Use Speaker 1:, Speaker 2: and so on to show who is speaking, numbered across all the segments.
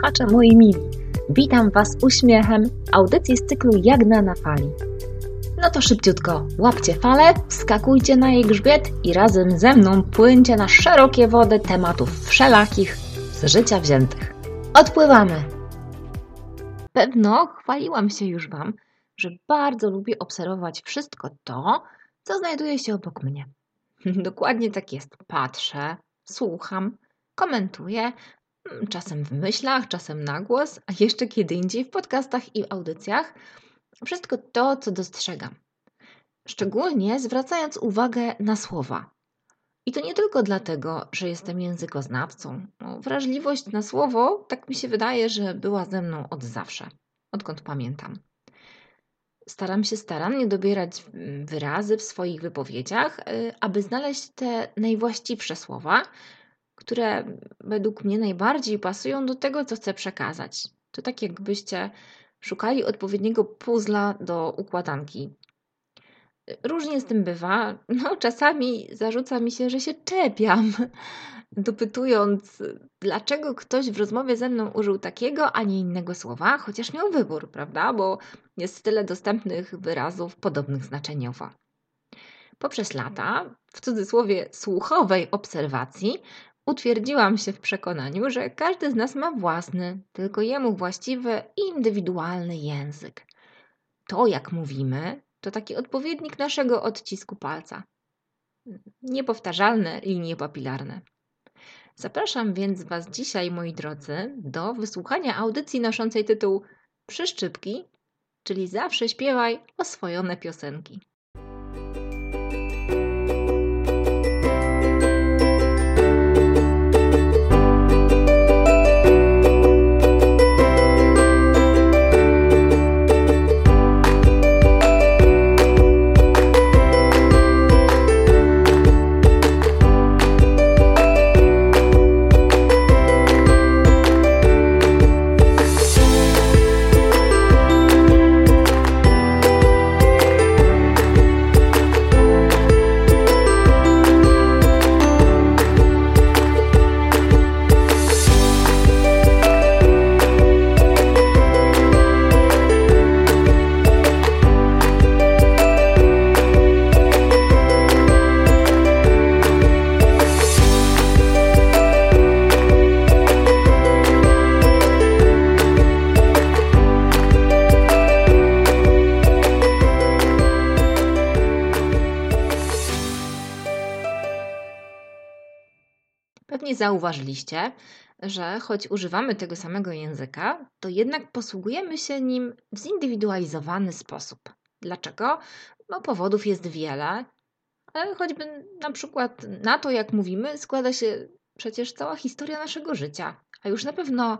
Speaker 1: słuchacze moi mili. Witam Was uśmiechem audycji z cyklu Jagna na fali. No to szybciutko, łapcie falę, wskakujcie na jej grzbiet i razem ze mną płyńcie na szerokie wody tematów wszelakich z życia wziętych. Odpływamy! Pewno chwaliłam się już Wam, że bardzo lubię obserwować wszystko to, co znajduje się obok mnie. Dokładnie tak jest. Patrzę, słucham, komentuję, czasem w myślach, czasem na głos, a jeszcze kiedy indziej w podcastach i audycjach. Wszystko to, co dostrzegam. Szczególnie zwracając uwagę na słowa. I to nie tylko dlatego, że jestem językoznawcą. No, wrażliwość na słowo, tak mi się wydaje, że była ze mną od zawsze, odkąd pamiętam. Staram się starannie dobierać mm, wyrazy w swoich wypowiedziach, y, aby znaleźć te najwłaściwsze słowa, które według mnie najbardziej pasują do tego, co chcę przekazać. To tak jakbyście szukali odpowiedniego puzla do układanki. Różnie z tym bywa. No, czasami zarzuca mi się, że się czepiam, dopytując, dlaczego ktoś w rozmowie ze mną użył takiego, a nie innego słowa, chociaż miał wybór, prawda? Bo jest tyle dostępnych wyrazów podobnych znaczeniowo. Poprzez lata, w cudzysłowie słuchowej obserwacji, utwierdziłam się w przekonaniu, że każdy z nas ma własny, tylko jemu właściwy i indywidualny język. To, jak mówimy, to taki odpowiednik naszego odcisku palca. Niepowtarzalne linie papilarne. Zapraszam więc Was dzisiaj, moi drodzy, do wysłuchania audycji noszącej tytuł Przyszczypki, czyli zawsze śpiewaj oswojone piosenki. Pewnie zauważyliście, że choć używamy tego samego języka, to jednak posługujemy się nim w zindywidualizowany sposób. Dlaczego? No, powodów jest wiele, ale choćby na przykład na to, jak mówimy, składa się przecież cała historia naszego życia. A już na pewno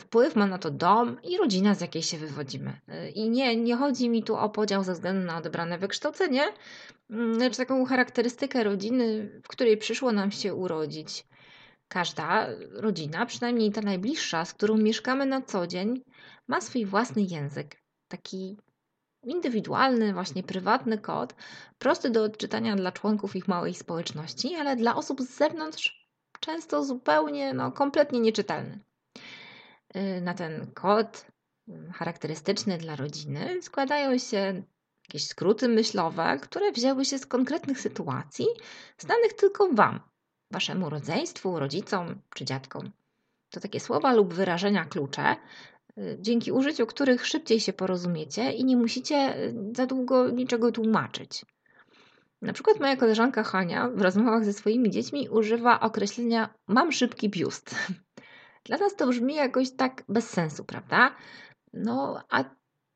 Speaker 1: wpływ ma na to dom i rodzina, z jakiej się wywodzimy. I nie, nie chodzi mi tu o podział ze względu na odebrane wykształcenie, lecz taką charakterystykę rodziny, w której przyszło nam się urodzić. Każda rodzina, przynajmniej ta najbliższa, z którą mieszkamy na co dzień, ma swój własny język. Taki indywidualny, właśnie prywatny kod, prosty do odczytania dla członków ich małej społeczności, ale dla osób z zewnątrz często zupełnie, no kompletnie nieczytelny. Y, na ten kod y, charakterystyczny dla rodziny składają się jakieś skróty myślowe, które wzięły się z konkretnych sytuacji, znanych tylko Wam, waszemu rodzeństwu, rodzicom czy dziadkom. To takie słowa lub wyrażenia klucze, y, dzięki użyciu których szybciej się porozumiecie i nie musicie y, za długo niczego tłumaczyć. Na przykład moja koleżanka Hania w rozmowach ze swoimi dziećmi używa określenia mam szybki biust. Dla nas to brzmi jakoś tak bez sensu, prawda? No, a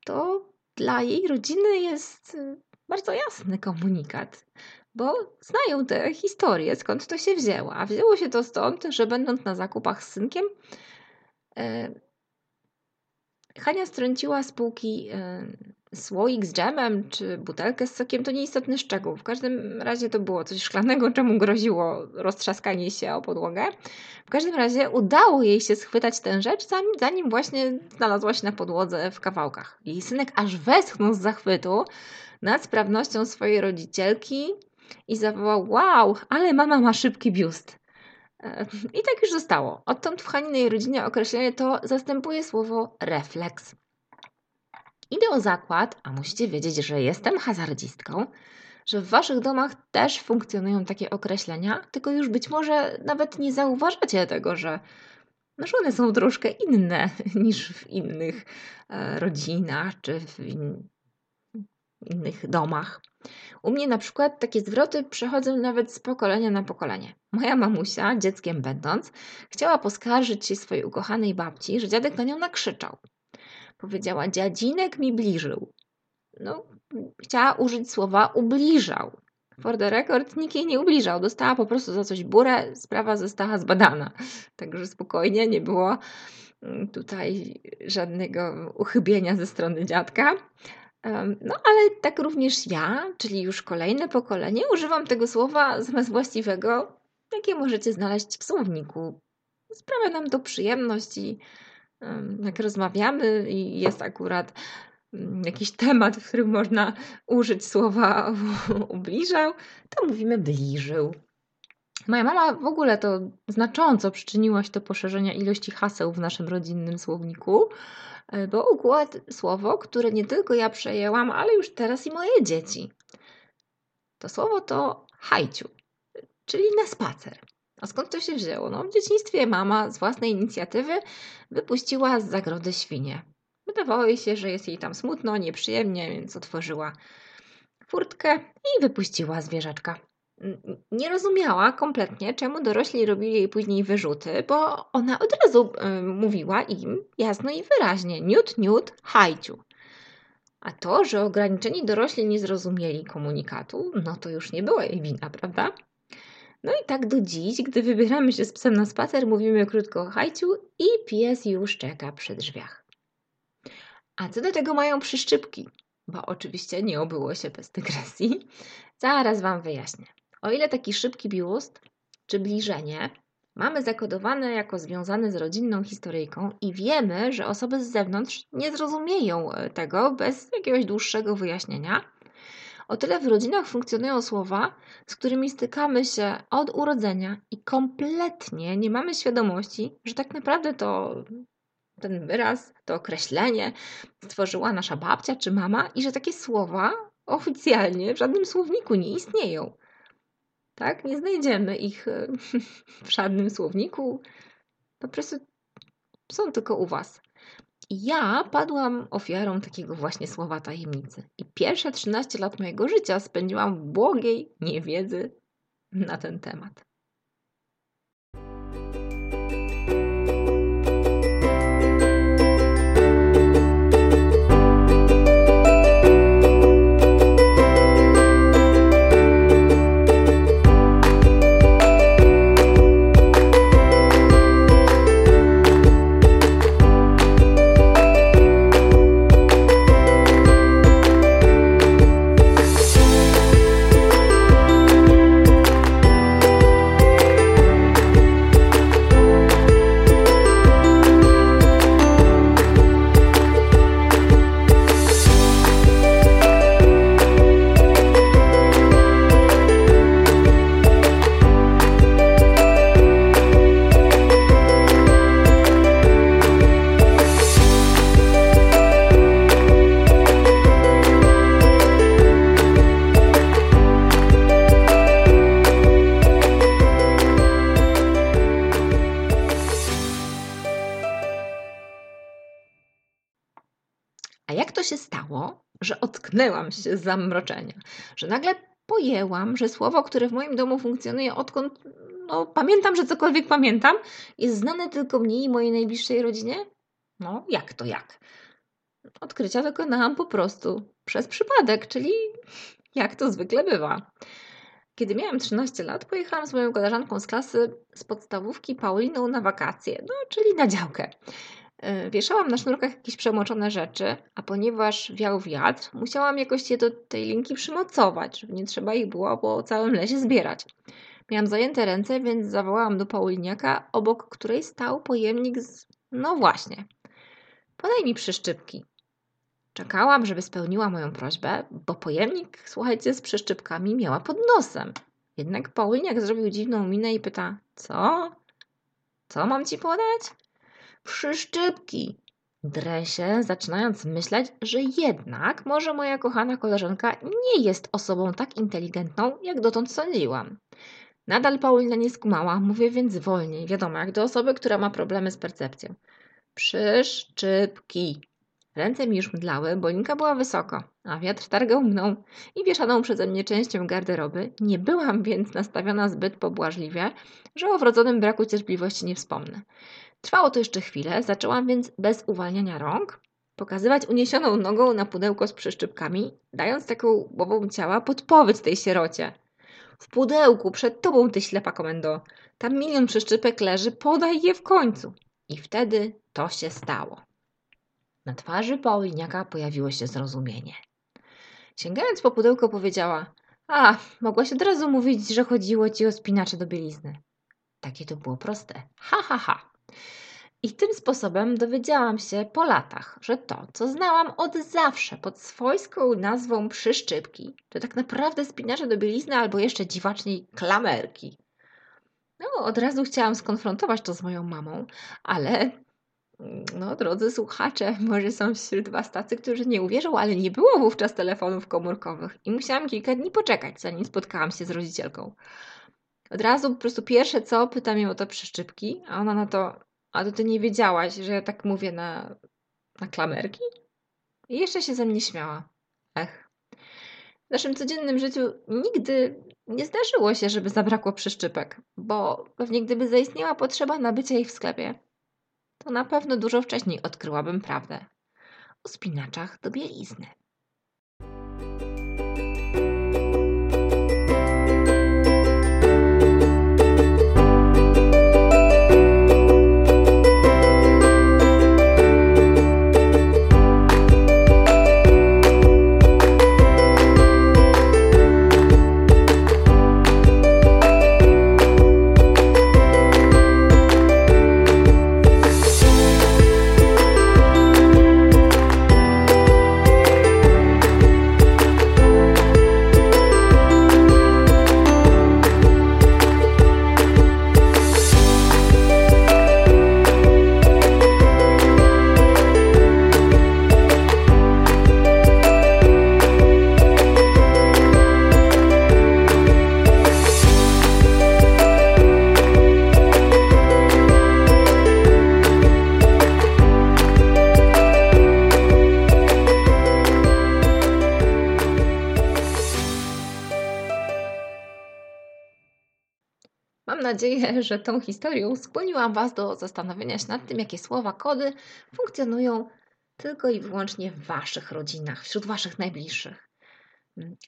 Speaker 1: to dla jej rodziny jest y, bardzo jasny komunikat bo znają tę historię, skąd to się wzięło. A wzięło się to stąd, że będąc na zakupach z synkiem, e, Hania strąciła z półki e, słoik z dżemem czy butelkę z sokiem, to nieistotny szczegół. W każdym razie to było coś szklanego, czemu groziło roztrzaskanie się o podłogę. W każdym razie udało jej się schwytać tę rzecz, zanim, zanim właśnie znalazła się na podłodze w kawałkach. Jej synek aż westchnął z zachwytu nad sprawnością swojej rodzicielki, i zawołał: Wow, ale mama ma szybki biust. I tak już zostało. Odtąd w Haninej rodzinie określenie to zastępuje słowo refleks. Idę o zakład, a musicie wiedzieć, że jestem hazardzistką, że w waszych domach też funkcjonują takie określenia, tylko już być może nawet nie zauważacie tego, że, no, że one są troszkę inne niż w innych e, rodzinach czy w innych domach. U mnie na przykład takie zwroty przechodzą nawet z pokolenia na pokolenie. Moja mamusia, dzieckiem będąc, chciała poskarżyć się swojej ukochanej babci, że dziadek na nią nakrzyczał. Powiedziała, dziadzinek mi bliżył. No, chciała użyć słowa ubliżał. For the record, nikt jej nie ubliżał. Dostała po prostu za coś burę, sprawa została zbadana. Także spokojnie, nie było mm, tutaj żadnego uchybienia ze strony dziadka. No, ale tak również ja, czyli już kolejne pokolenie, używam tego słowa zamiast właściwego, jakie możecie znaleźć w słowniku. Sprawia nam to przyjemność i jak rozmawiamy i jest akurat mm, jakiś temat, w którym można użyć słowa ubliżał, to mówimy bliżył. Moja mama w ogóle to znacząco przyczyniła się do poszerzenia ilości haseł w naszym rodzinnym słowniku, e, bo układ słowo, które nie tylko ja przejęłam, ale już teraz i moje dzieci. To słowo to hajciu, czyli na spacer. A skąd to się wzięło? No, w dzieciństwie mama z własnej inicjatywy wypuściła z zagrody świnie. Wydawało jej się, że jest jej tam smutno, nieprzyjemnie, więc otworzyła furtkę i wypuściła zwierzaczka. Nie rozumiała kompletnie, czemu dorośli robili jej później wyrzuty, bo ona od razu y, mówiła im jasno i wyraźnie: niut, niut, hajciu. A to, że ograniczeni dorośli nie zrozumieli komunikatu, no to już nie była jej wina, prawda? No i tak do dziś, gdy wybieramy się z psem na spacer, mówimy krótko hajciu i pies już czeka przy drzwiach. A co do tego mają przyszczypki? Bo oczywiście nie obyło się bez dygresji. Zaraz Wam wyjaśnię. O ile taki szybki biust czy bliżenie mamy zakodowane jako związane z rodzinną historyjką i wiemy, że osoby z zewnątrz nie zrozumieją tego bez jakiegoś dłuższego wyjaśnienia, o tyle w rodzinach funkcjonują słowa, z którymi stykamy się od urodzenia i kompletnie nie mamy świadomości, że tak naprawdę to ten wyraz, to określenie stworzyła nasza babcia czy mama i że takie słowa oficjalnie w żadnym słowniku nie istnieją. Tak? Nie znajdziemy ich e, w żadnym słowniku. Po prostu są tylko u Was ja padłam ofiarą takiego właśnie słowa tajemnicy. I pierwsze 13 lat mojego życia spędziłam w błogiej niewiedzy na ten temat. Że ocknęłam się z zamroczenia? Że nagle pojęłam, że słowo, które w moim domu funkcjonuje odkąd no, pamiętam, że cokolwiek pamiętam, jest znane tylko mnie i mojej najbliższej rodzinie? No, jak to jak? Odkrycia dokonałam po prostu przez przypadek, czyli jak to zwykle bywa. Kiedy miałam 13 lat, pojechałam z moją koleżanką z klasy z podstawówki Pauliną na wakacje, no czyli na działkę. E, wieszałam na sznurkach jakieś przemoczone rzeczy, a ponieważ wiał wiatr, musiałam jakoś je do tej linki przymocować, żeby nie trzeba ich było po całym lesie zbierać. Miałam zajęte ręce, więc zawołałam do Pauliniaka, obok której stał pojemnik z... No właśnie. Podaj mi przyszczypki. Czekałam, żeby spełniła moją prośbę, bo pojemnik, słuchajcie, z przyszczypkami miała pod nosem. Jednak Pauliniak zrobił dziwną minę i pyta, co? Co mam ci podać? Przyszczypki. Drę się, zaczynając myśleć, że jednak może moja kochana koleżanka nie jest osobą tak inteligentną, jak dotąd sądziłam. Nadal Paulina nie skumała, mówię więc wolniej, wiadomo, jak do osoby, która ma problemy z percepcją. Przyszczypki. Ręce mi już mdlały, bo linka była wysoko, a wiatr targał mną i wieszaną przeze mnie częścią garderoby. Nie byłam więc nastawiona zbyt pobłażliwie, że o wrodzonym braku cierpliwości nie wspomnę. Trwało to jeszcze chwilę, zaczęłam więc bez uwalniania rąk pokazywać uniesioną nogą na pudełko z przyszczypkami, dając taką głową ciała podpowiedź tej sierocie. W pudełku, przed tobą, ty ślepa komendo. Tam milion przyszczypek leży, podaj je w końcu. I wtedy to się stało. Na twarzy Pauliniaka pojawiło się zrozumienie. Sięgając po pudełko powiedziała A, mogłaś od razu mówić, że chodziło ci o spinacze do bielizny. Takie to było proste. Ha, ha, ha. I tym sposobem dowiedziałam się po latach, że to, co znałam od zawsze pod swojską nazwą przyszczypki, to tak naprawdę spinacze do bielizny albo jeszcze dziwaczniej klamerki. No, od razu chciałam skonfrontować to z moją mamą, ale no, drodzy słuchacze, może są wśród Was tacy, którzy nie uwierzą, ale nie było wówczas telefonów komórkowych i musiałam kilka dni poczekać, zanim spotkałam się z rodzicielką. Od razu po prostu pierwsze co, pytam ją o te przyszczypki, a ona na to, a to ty nie wiedziałaś, że ja tak mówię na, na klamerki? I jeszcze się ze mnie śmiała. Ech. W naszym codziennym życiu nigdy nie zdarzyło się, żeby zabrakło przyszczypek, bo pewnie gdyby zaistniała potrzeba nabycia ich w sklepie, to na pewno dużo wcześniej odkryłabym prawdę o spinaczach do bielizny. Nadzieję, że tą historią skłoniłam Was do zastanowienia się nad tym, jakie słowa, kody funkcjonują tylko i wyłącznie w Waszych rodzinach, wśród Waszych najbliższych.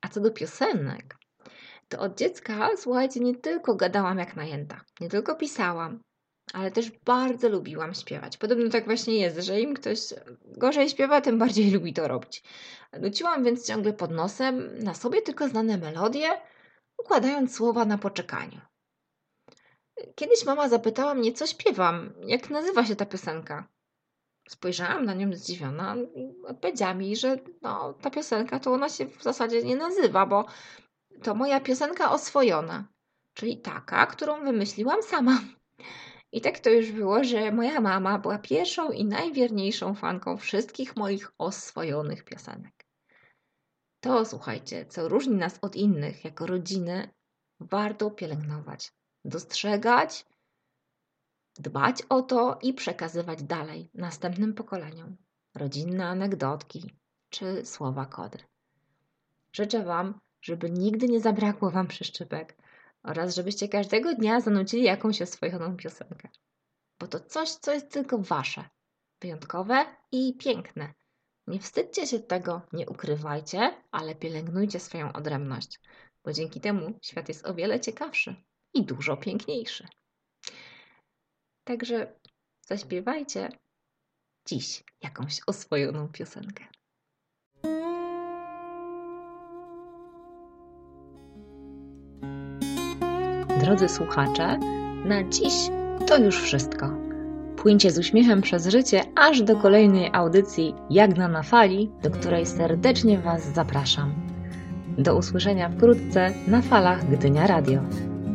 Speaker 1: A co do piosenek, to od dziecka, słuchajcie, nie tylko gadałam jak najęta, nie tylko pisałam, ale też bardzo lubiłam śpiewać. Podobno tak właśnie jest, że im ktoś gorzej śpiewa, tym bardziej lubi to robić. Nuciłam więc ciągle pod nosem na sobie tylko znane melodie, układając słowa na poczekaniu. Kiedyś mama zapytała mnie, co śpiewam, jak nazywa się ta piosenka. Spojrzałam na nią zdziwiona odpowiedziała mi, że no, ta piosenka to ona się w zasadzie nie nazywa, bo to moja piosenka oswojona, czyli taka, którą wymyśliłam sama. I tak to już było, że moja mama była pierwszą i najwierniejszą fanką wszystkich moich oswojonych piosenek. To, słuchajcie, co różni nas od innych jako rodziny, warto pielęgnować dostrzegać, dbać o to i przekazywać dalej następnym pokoleniom rodzinne anegdotki czy słowa kody. Życzę Wam, żeby nigdy nie zabrakło Wam przyszczypek oraz żebyście każdego dnia zanucili jakąś oswojoną piosenkę. Bo to coś, co jest tylko Wasze, wyjątkowe i piękne. Nie wstydźcie się tego, nie ukrywajcie, ale pielęgnujcie swoją odrębność, bo dzięki temu świat jest o wiele ciekawszy i dużo piękniejszy. Także zaśpiewajcie dziś jakąś oswojoną piosenkę. Drodzy słuchacze, na dziś to już wszystko. Płyńcie z uśmiechem przez życie aż do kolejnej audycji Jagna na fali, do której serdecznie Was zapraszam. Do usłyszenia wkrótce na falach Gdynia Radio.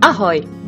Speaker 1: Ahoj!